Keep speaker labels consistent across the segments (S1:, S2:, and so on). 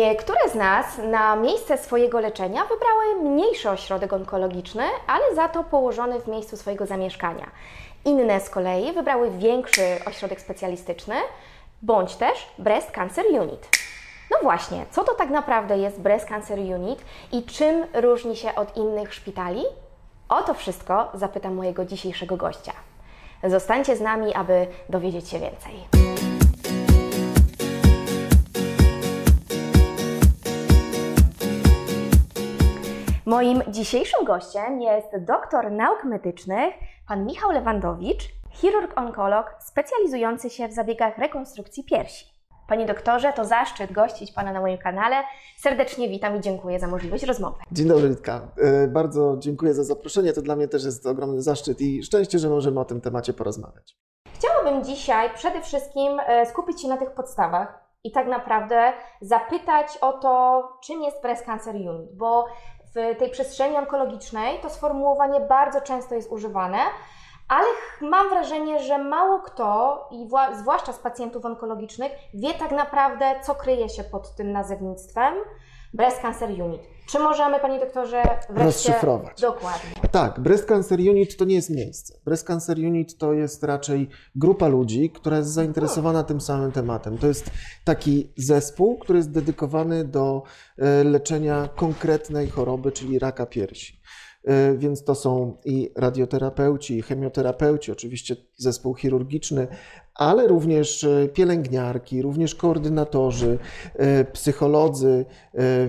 S1: Niektóre z nas na miejsce swojego leczenia wybrały mniejszy ośrodek onkologiczny, ale za to położony w miejscu swojego zamieszkania. Inne z kolei wybrały większy ośrodek specjalistyczny, bądź też Breast Cancer Unit. No właśnie, co to tak naprawdę jest Breast Cancer Unit i czym różni się od innych szpitali? O to wszystko zapytam mojego dzisiejszego gościa. Zostańcie z nami, aby dowiedzieć się więcej. Moim dzisiejszym gościem jest doktor nauk medycznych, pan Michał Lewandowicz, chirurg-onkolog specjalizujący się w zabiegach rekonstrukcji piersi. Panie doktorze, to zaszczyt gościć Pana na moim kanale. Serdecznie witam i dziękuję za możliwość rozmowy.
S2: Dzień dobry, Litka. E, bardzo dziękuję za zaproszenie. To dla mnie też jest ogromny zaszczyt i szczęście, że możemy o tym temacie porozmawiać.
S1: Chciałabym dzisiaj przede wszystkim e, skupić się na tych podstawach i tak naprawdę zapytać o to, czym jest Breast Cancer Unit, bo w tej przestrzeni onkologicznej to sformułowanie bardzo często jest używane, ale mam wrażenie, że mało kto, i zwłaszcza z pacjentów onkologicznych, wie tak naprawdę, co kryje się pod tym nazewnictwem Breast Cancer Unit. Czy możemy, Panie Doktorze, wreszcie...
S2: Rozszyfrować.
S1: Dokładnie.
S2: Tak, Breast Cancer Unit to nie jest miejsce. Breast Cancer Unit to jest raczej grupa ludzi, która jest zainteresowana tym samym tematem. To jest taki zespół, który jest dedykowany do e, leczenia konkretnej choroby, czyli raka piersi. E, więc to są i radioterapeuci, i chemioterapeuci, oczywiście zespół chirurgiczny, ale również e, pielęgniarki, również koordynatorzy, e, psycholodzy,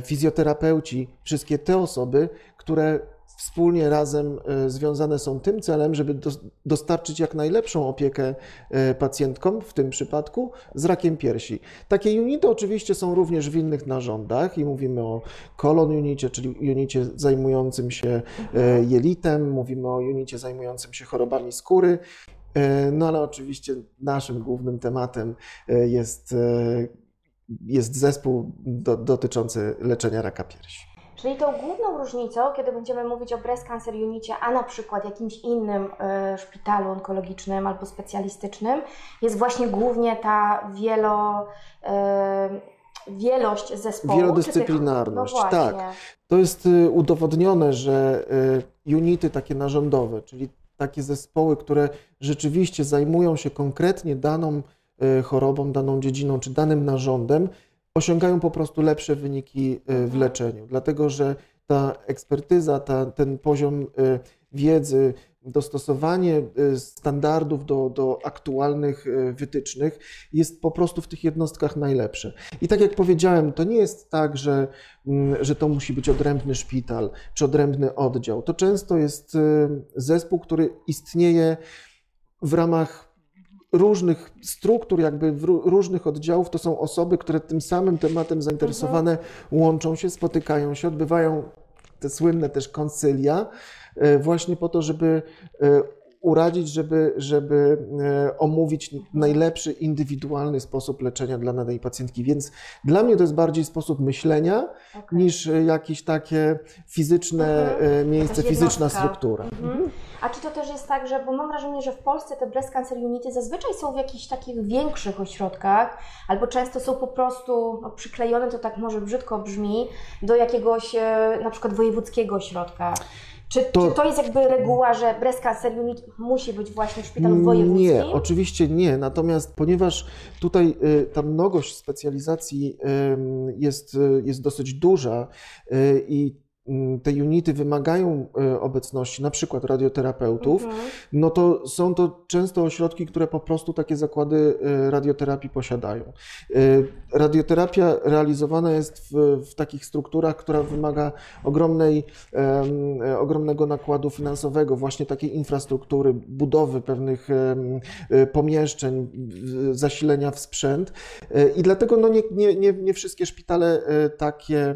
S2: fizjoterapeuci, wszystkie te osoby, które wspólnie razem e, związane są tym celem, żeby dostarczyć jak najlepszą opiekę e, pacjentkom, w tym przypadku z rakiem piersi. Takie unity oczywiście są również w innych narządach i mówimy o kolon unicie, czyli unicie zajmującym się e, jelitem, mówimy o unicie zajmującym się chorobami skóry. No ale oczywiście naszym głównym tematem jest, jest zespół do, dotyczący leczenia raka piersi.
S1: Czyli tą główną różnicą, kiedy będziemy mówić o Breast Cancer Unicie, a na przykład jakimś innym szpitalu onkologicznym albo specjalistycznym, jest właśnie głównie ta wielo, wielość zespołów.
S2: Wielodyscyplinarność, tych... no tak. To jest udowodnione, że unity takie narządowe, czyli takie zespoły, które rzeczywiście zajmują się konkretnie daną chorobą, daną dziedziną czy danym narządem, osiągają po prostu lepsze wyniki y, w leczeniu, dlatego że ta ekspertyza, ta, ten poziom y, wiedzy, dostosowanie y, standardów do, do aktualnych wytycznych jest po prostu w tych jednostkach najlepsze. I tak jak powiedziałem, to nie jest tak, że, mm, że to musi być odrębny szpital czy odrębny oddział. To często jest zespół, który istnieje w ramach różnych struktur, jakby różnych oddziałów, to są osoby, które tym samym tematem zainteresowane łączą się, spotykają się, odbywają te słynne też konsylia, e, właśnie po to, żeby e, uradzić, żeby, żeby e, omówić najlepszy, indywidualny sposób leczenia dla danej pacjentki. Więc dla mnie to jest bardziej sposób myślenia okay. niż jakieś takie fizyczne mhm. miejsce, fizyczna struktura. Mhm.
S1: A czy to też jest tak, że, bo mam wrażenie, że w Polsce te breast cancer unity zazwyczaj są w jakichś takich większych ośrodkach, albo często są po prostu no, przyklejone, to tak może brzydko brzmi, do jakiegoś e, na przykład wojewódzkiego ośrodka. Czy to, czy to jest jakby reguła, że cancer unit musi być właśnie w szpitalu wojewódzkim?
S2: Nie, oczywiście nie. Natomiast ponieważ tutaj y, ta mnogość specjalizacji jest, y, jest dosyć duża y, i te unity wymagają e, obecności na przykład radioterapeutów, mhm. no to są to często ośrodki, które po prostu takie zakłady e, radioterapii posiadają. E, radioterapia realizowana jest w, w takich strukturach, która wymaga ogromnej, ogromnego nakładu finansowego, właśnie takiej infrastruktury, budowy pewnych pomieszczeń, zasilenia w sprzęt i dlatego no nie, nie, nie, nie wszystkie szpitale takie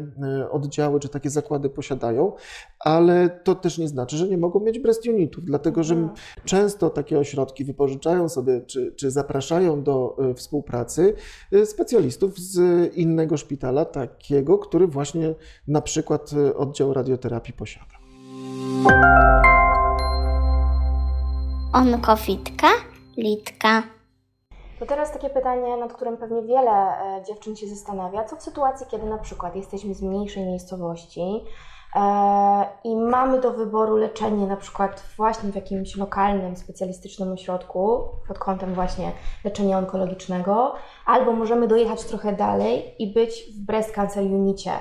S2: oddziały czy takie zakłady posiadają, ale to też nie znaczy, że nie mogą mieć breast unitów, dlatego że mhm. często takie ośrodki wypożyczają sobie czy, czy zapraszają do e, współpracy e, specjalistów z innego szpitala, takiego, który właśnie na przykład e, oddział radioterapii posiada.
S3: Onkofitka, litka.
S1: To teraz takie pytanie, nad którym pewnie wiele e, dziewczyn się zastanawia. Co w sytuacji, kiedy na przykład jesteśmy z mniejszej miejscowości e, i mamy do wyboru leczenie na przykład właśnie w jakimś lokalnym, specjalistycznym ośrodku pod kątem właśnie leczenia onkologicznego, albo możemy dojechać trochę dalej i być w Breast Cancer Unicie.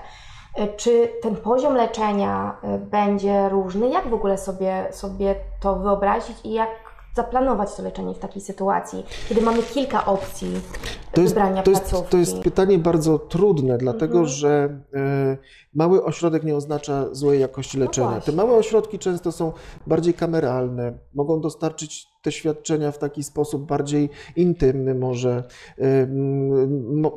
S1: E, czy ten poziom leczenia będzie różny? Jak w ogóle sobie, sobie to wyobrazić i jak zaplanować to leczenie w takiej sytuacji, kiedy mamy kilka opcji to jest, wybrania
S2: to jest, to jest pytanie bardzo trudne, dlatego mhm. że e, mały ośrodek nie oznacza złej jakości no leczenia. No Te małe ośrodki często są bardziej kameralne, mogą dostarczyć te świadczenia w taki sposób bardziej intymny może. E,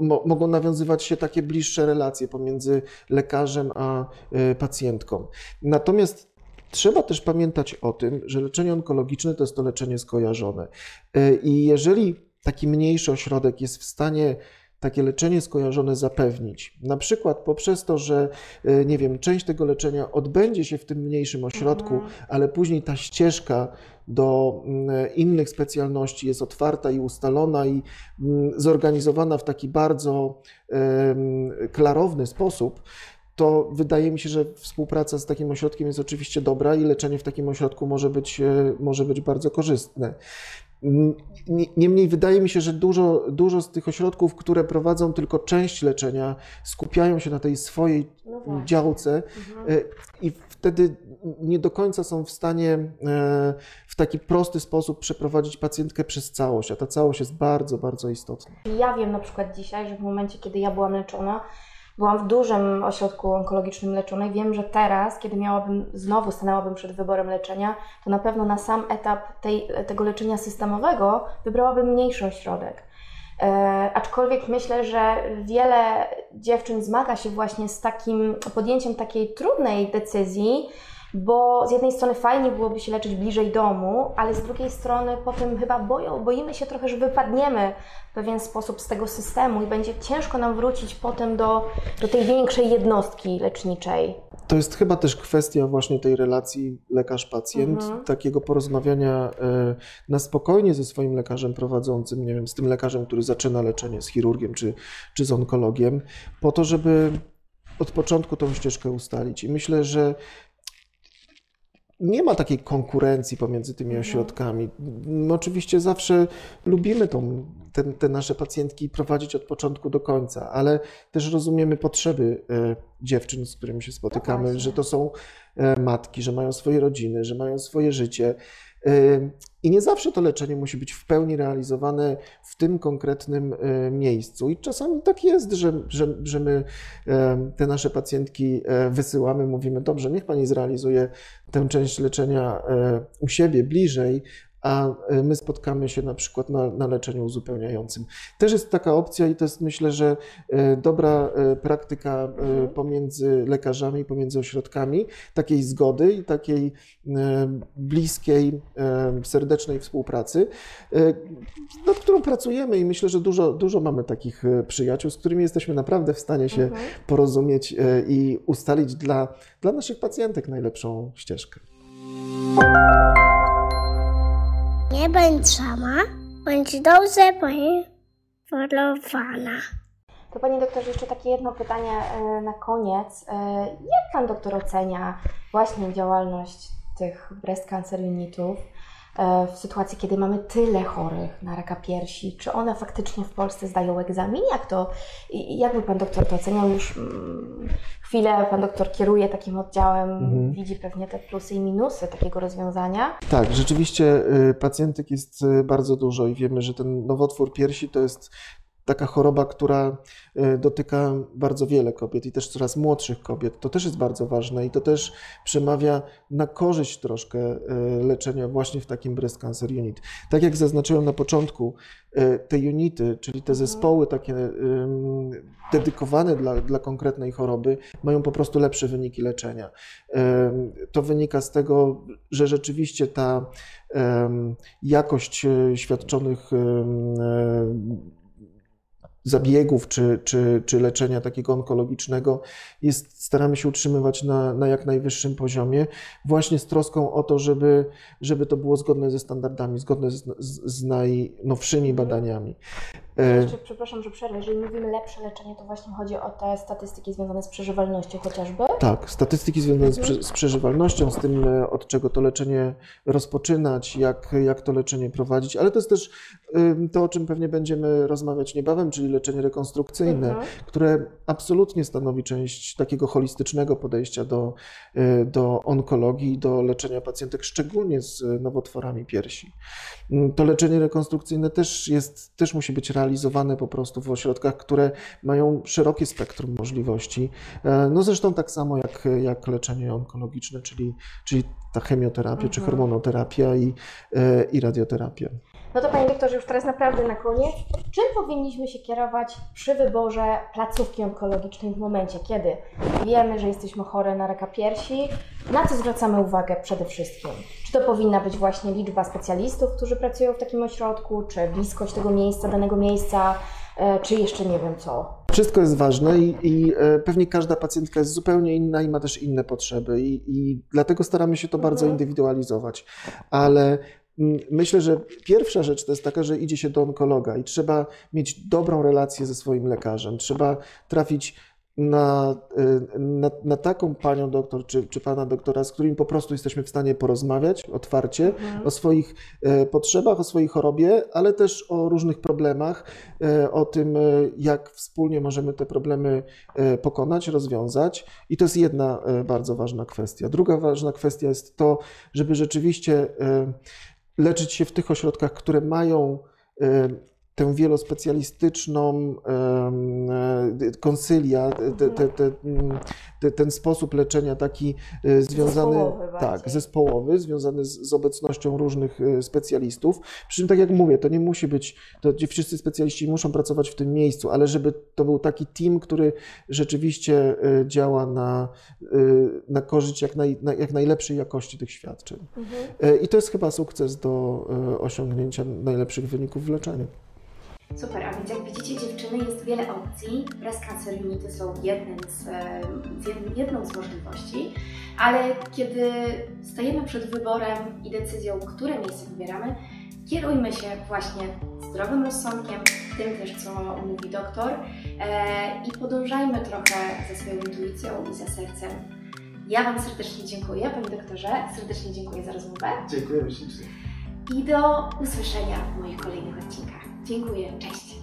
S2: mo, mogą nawiązywać się takie bliższe relacje pomiędzy lekarzem a e, pacjentką. Natomiast Trzeba też pamiętać o tym, że leczenie onkologiczne to jest to leczenie skojarzone. E, I jeżeli taki mniejszy ośrodek jest w stanie takie leczenie skojarzone zapewnić. Na przykład poprzez to, że e, nie wiem, część tego leczenia odbędzie się w tym mniejszym ośrodku, mhm. ale później ta ścieżka do mm, innych specjalności jest otwarta i ustalona i mm, zorganizowana w taki bardzo klarowny sposób, to wydaje mi się, że współpraca z takim ośrodkiem jest oczywiście dobra i leczenie w takim ośrodku może być, e, może być bardzo korzystne. Niemniej wydaje mi się, że dużo, dużo z tych ośrodków, które prowadzą tylko część leczenia, skupiają się na tej swojej no działce mhm. E, i wtedy nie do końca są w stanie e, w taki prosty sposób przeprowadzić pacjentkę przez całość, a ta całość jest bardzo, bardzo istotna.
S1: Ja wiem na przykład dzisiaj, że w momencie, kiedy ja byłam leczona, Byłam w dużym ośrodku onkologicznym leczona i wiem, że teraz, kiedy miałabym, znowu stanęłabym przed wyborem leczenia, to na pewno na sam etap tej, tego leczenia systemowego wybrałabym mniejszy ośrodek. E, aczkolwiek myślę, że wiele dziewczyn zmaga się właśnie z takim podjęciem takiej trudnej decyzji, bo z jednej strony fajnie byłoby się leczyć bliżej domu, ale z drugiej strony potem chyba boją, boimy się trochę, że wypadniemy w pewien sposób z tego systemu i będzie ciężko nam wrócić potem do, do tej większej jednostki leczniczej.
S2: To jest chyba też kwestia właśnie tej relacji lekarz-pacjent, mhm. takiego porozmawiania e, na spokojnie ze swoim lekarzem prowadzącym, nie wiem, z tym lekarzem, który zaczyna leczenie, z chirurgiem czy, czy z onkologiem, po to, żeby od początku tą ścieżkę ustalić. I myślę, że nie ma takiej konkurencji pomiędzy tymi mhm. ośrodkami. My oczywiście zawsze lubimy tą, te, te, nasze pacjentki prowadzić od początku do końca, ale też rozumiemy potrzeby e, dziewczyn, z którymi się spotykamy, no że to są e, matki, że mają swoje rodziny, że mają swoje życie. I nie zawsze to leczenie musi być w pełni realizowane w tym konkretnym miejscu. I czasami tak jest, że, że, że my te nasze pacjentki wysyłamy, mówimy, dobrze, niech pani zrealizuje tę część leczenia u siebie bliżej, a e, my spotkamy się na przykład na, na, leczeniu uzupełniającym. Też jest taka opcja i to jest myślę, że e, dobra e, praktyka pomiędzy lekarzami, pomiędzy ośrodkami, takiej zgody i takiej bliskiej, serdecznej współpracy, nad którą pracujemy i myślę, że dużo, dużo mamy takich przyjaciół, z którymi jesteśmy naprawdę w stanie się mhm. porozumieć i ustalić dla, dla naszych pacjentek najlepszą ścieżkę.
S1: Nie bądź sama, bądź dobrze poinformowana. To Panie doktorze, jeszcze takie jedno pytanie e, na koniec. E, jak Pan doktor ocenia właśnie działalność tych breast cancer unitów? E, w sytuacji, kiedy mamy tyle chorych na raka piersi, czy one faktycznie w Polsce zdają egzamin? Jak to, jakby Pan doktor to oceniał? Już mm, chwilę Pan doktor kieruje takim oddziałem, mhm. widzi pewnie te plusy i minusy takiego rozwiązania.
S2: Tak, rzeczywiście y, pacjentek jest y, bardzo dużo i wiemy, że ten nowotwór piersi to jest taka choroba, która e, dotyka bardzo wiele kobiet i też coraz młodszych kobiet. To też jest bardzo ważne i to też przemawia na korzyść troszkę e, leczenia właśnie w takim breast cancer unit. Tak jak zaznaczyłem na początku, e, te unity, czyli te zespoły takie dedykowane dla, dla konkretnej choroby, mają po prostu lepsze wyniki leczenia. To wynika z tego, że rzeczywiście ta jakość świadczonych zabiegów czy, czy, czy leczenia takiego onkologicznego jest, staramy się utrzymywać na, na jak najwyższym poziomie, właśnie z troską o to, żeby, żeby to było zgodne ze standardami, zgodne z, z, z najnowszymi badaniami.
S1: E, jeszcze, przepraszam, że przerwę. Jeżeli mówimy lepsze leczenie, to właśnie chodzi o te statystyki związane z przeżywalnością chociażby?
S2: Tak, statystyki związane z, mhm. z przeżywalnością, z tym e, od czego to leczenie rozpoczynać, jak, jak to leczenie prowadzić, ale to jest też to, o czym pewnie będziemy rozmawiać niebawem, czyli leczenie rekonstrukcyjne, mhm. które absolutnie stanowi część takiego holistycznego podejścia do, e, do onkologii, do leczenia pacjentek, szczególnie z nowotworami piersi. Mm, to leczenie rekonstrukcyjne też jest, też musi być realizowane po prostu w ośrodkach, które mają szerokie spektrum możliwości. E, no zresztą tak samo jak, jak leczenie onkologiczne, czyli, czyli ta chemioterapia, mhm. czy hormonoterapia i, e, i radioterapia.
S1: No to Panie Doktorze, już teraz naprawdę na koniec. Czym powinniśmy się kierować przy wyborze placówki onkologicznej w momencie, kiedy wiemy, że jesteśmy chore na raka piersi? Na co zwracamy uwagę przede wszystkim? Czy to powinna być właśnie liczba specjalistów, którzy pracują w takim ośrodku, czy bliskość tego miejsca, danego miejsca, e, czy jeszcze nie wiem co?
S2: Wszystko jest ważne i, i e, pewnie każda pacjentka jest zupełnie inna i ma też inne potrzeby i, i dlatego staramy się to mhm. bardzo indywidualizować. Ale myślę, że pierwsza rzecz to jest taka, że idzie się do onkologa i trzeba mieć dobrą relację ze swoim lekarzem. Trzeba trafić na, y, na, na, taką panią doktor czy, czy pana doktora, z którymi po prostu jesteśmy w stanie porozmawiać otwarcie mhm. o swoich e, potrzebach, o swojej chorobie, ale też o różnych problemach, e, o tym, e, jak wspólnie możemy te problemy pokonać, rozwiązać. I to jest jedna bardzo ważna kwestia. Druga ważna kwestia jest to, żeby rzeczywiście leczyć się w tych ośrodkach, które mają e, tę wielospecjalistyczną e, konsylia, te, te, te, ten sposób leczenia taki e, związany, zespołowy tak, zespołowy, związany z, z, obecnością różnych specjalistów. Przy czym, tak jak mówię, to nie musi być, to wszyscy specjaliści muszą pracować w tym miejscu, ale żeby to był taki team, który rzeczywiście działa na, na korzyść jak, naj, jak najlepszej jakości tych świadczeń. Mhm. I to jest chyba sukces do osiągnięcia najlepszych wyników w leczeniu.
S1: Super, a więc jak widzicie dziewczyny jest wiele opcji. Unity są jednym z, jedną z możliwości, ale kiedy stajemy przed wyborem i decyzją, które miejsce wybieramy, kierujmy się właśnie zdrowym rozsądkiem, tym też, co mówi doktor e, i podążajmy trochę za swoją intuicją i za sercem. Ja Wam serdecznie dziękuję, Panie Doktorze, serdecznie dziękuję za rozmowę.
S2: Dziękuję ślicznie.
S1: I do usłyszenia w moich kolejnych odcinkach. Dziękuję, cześć.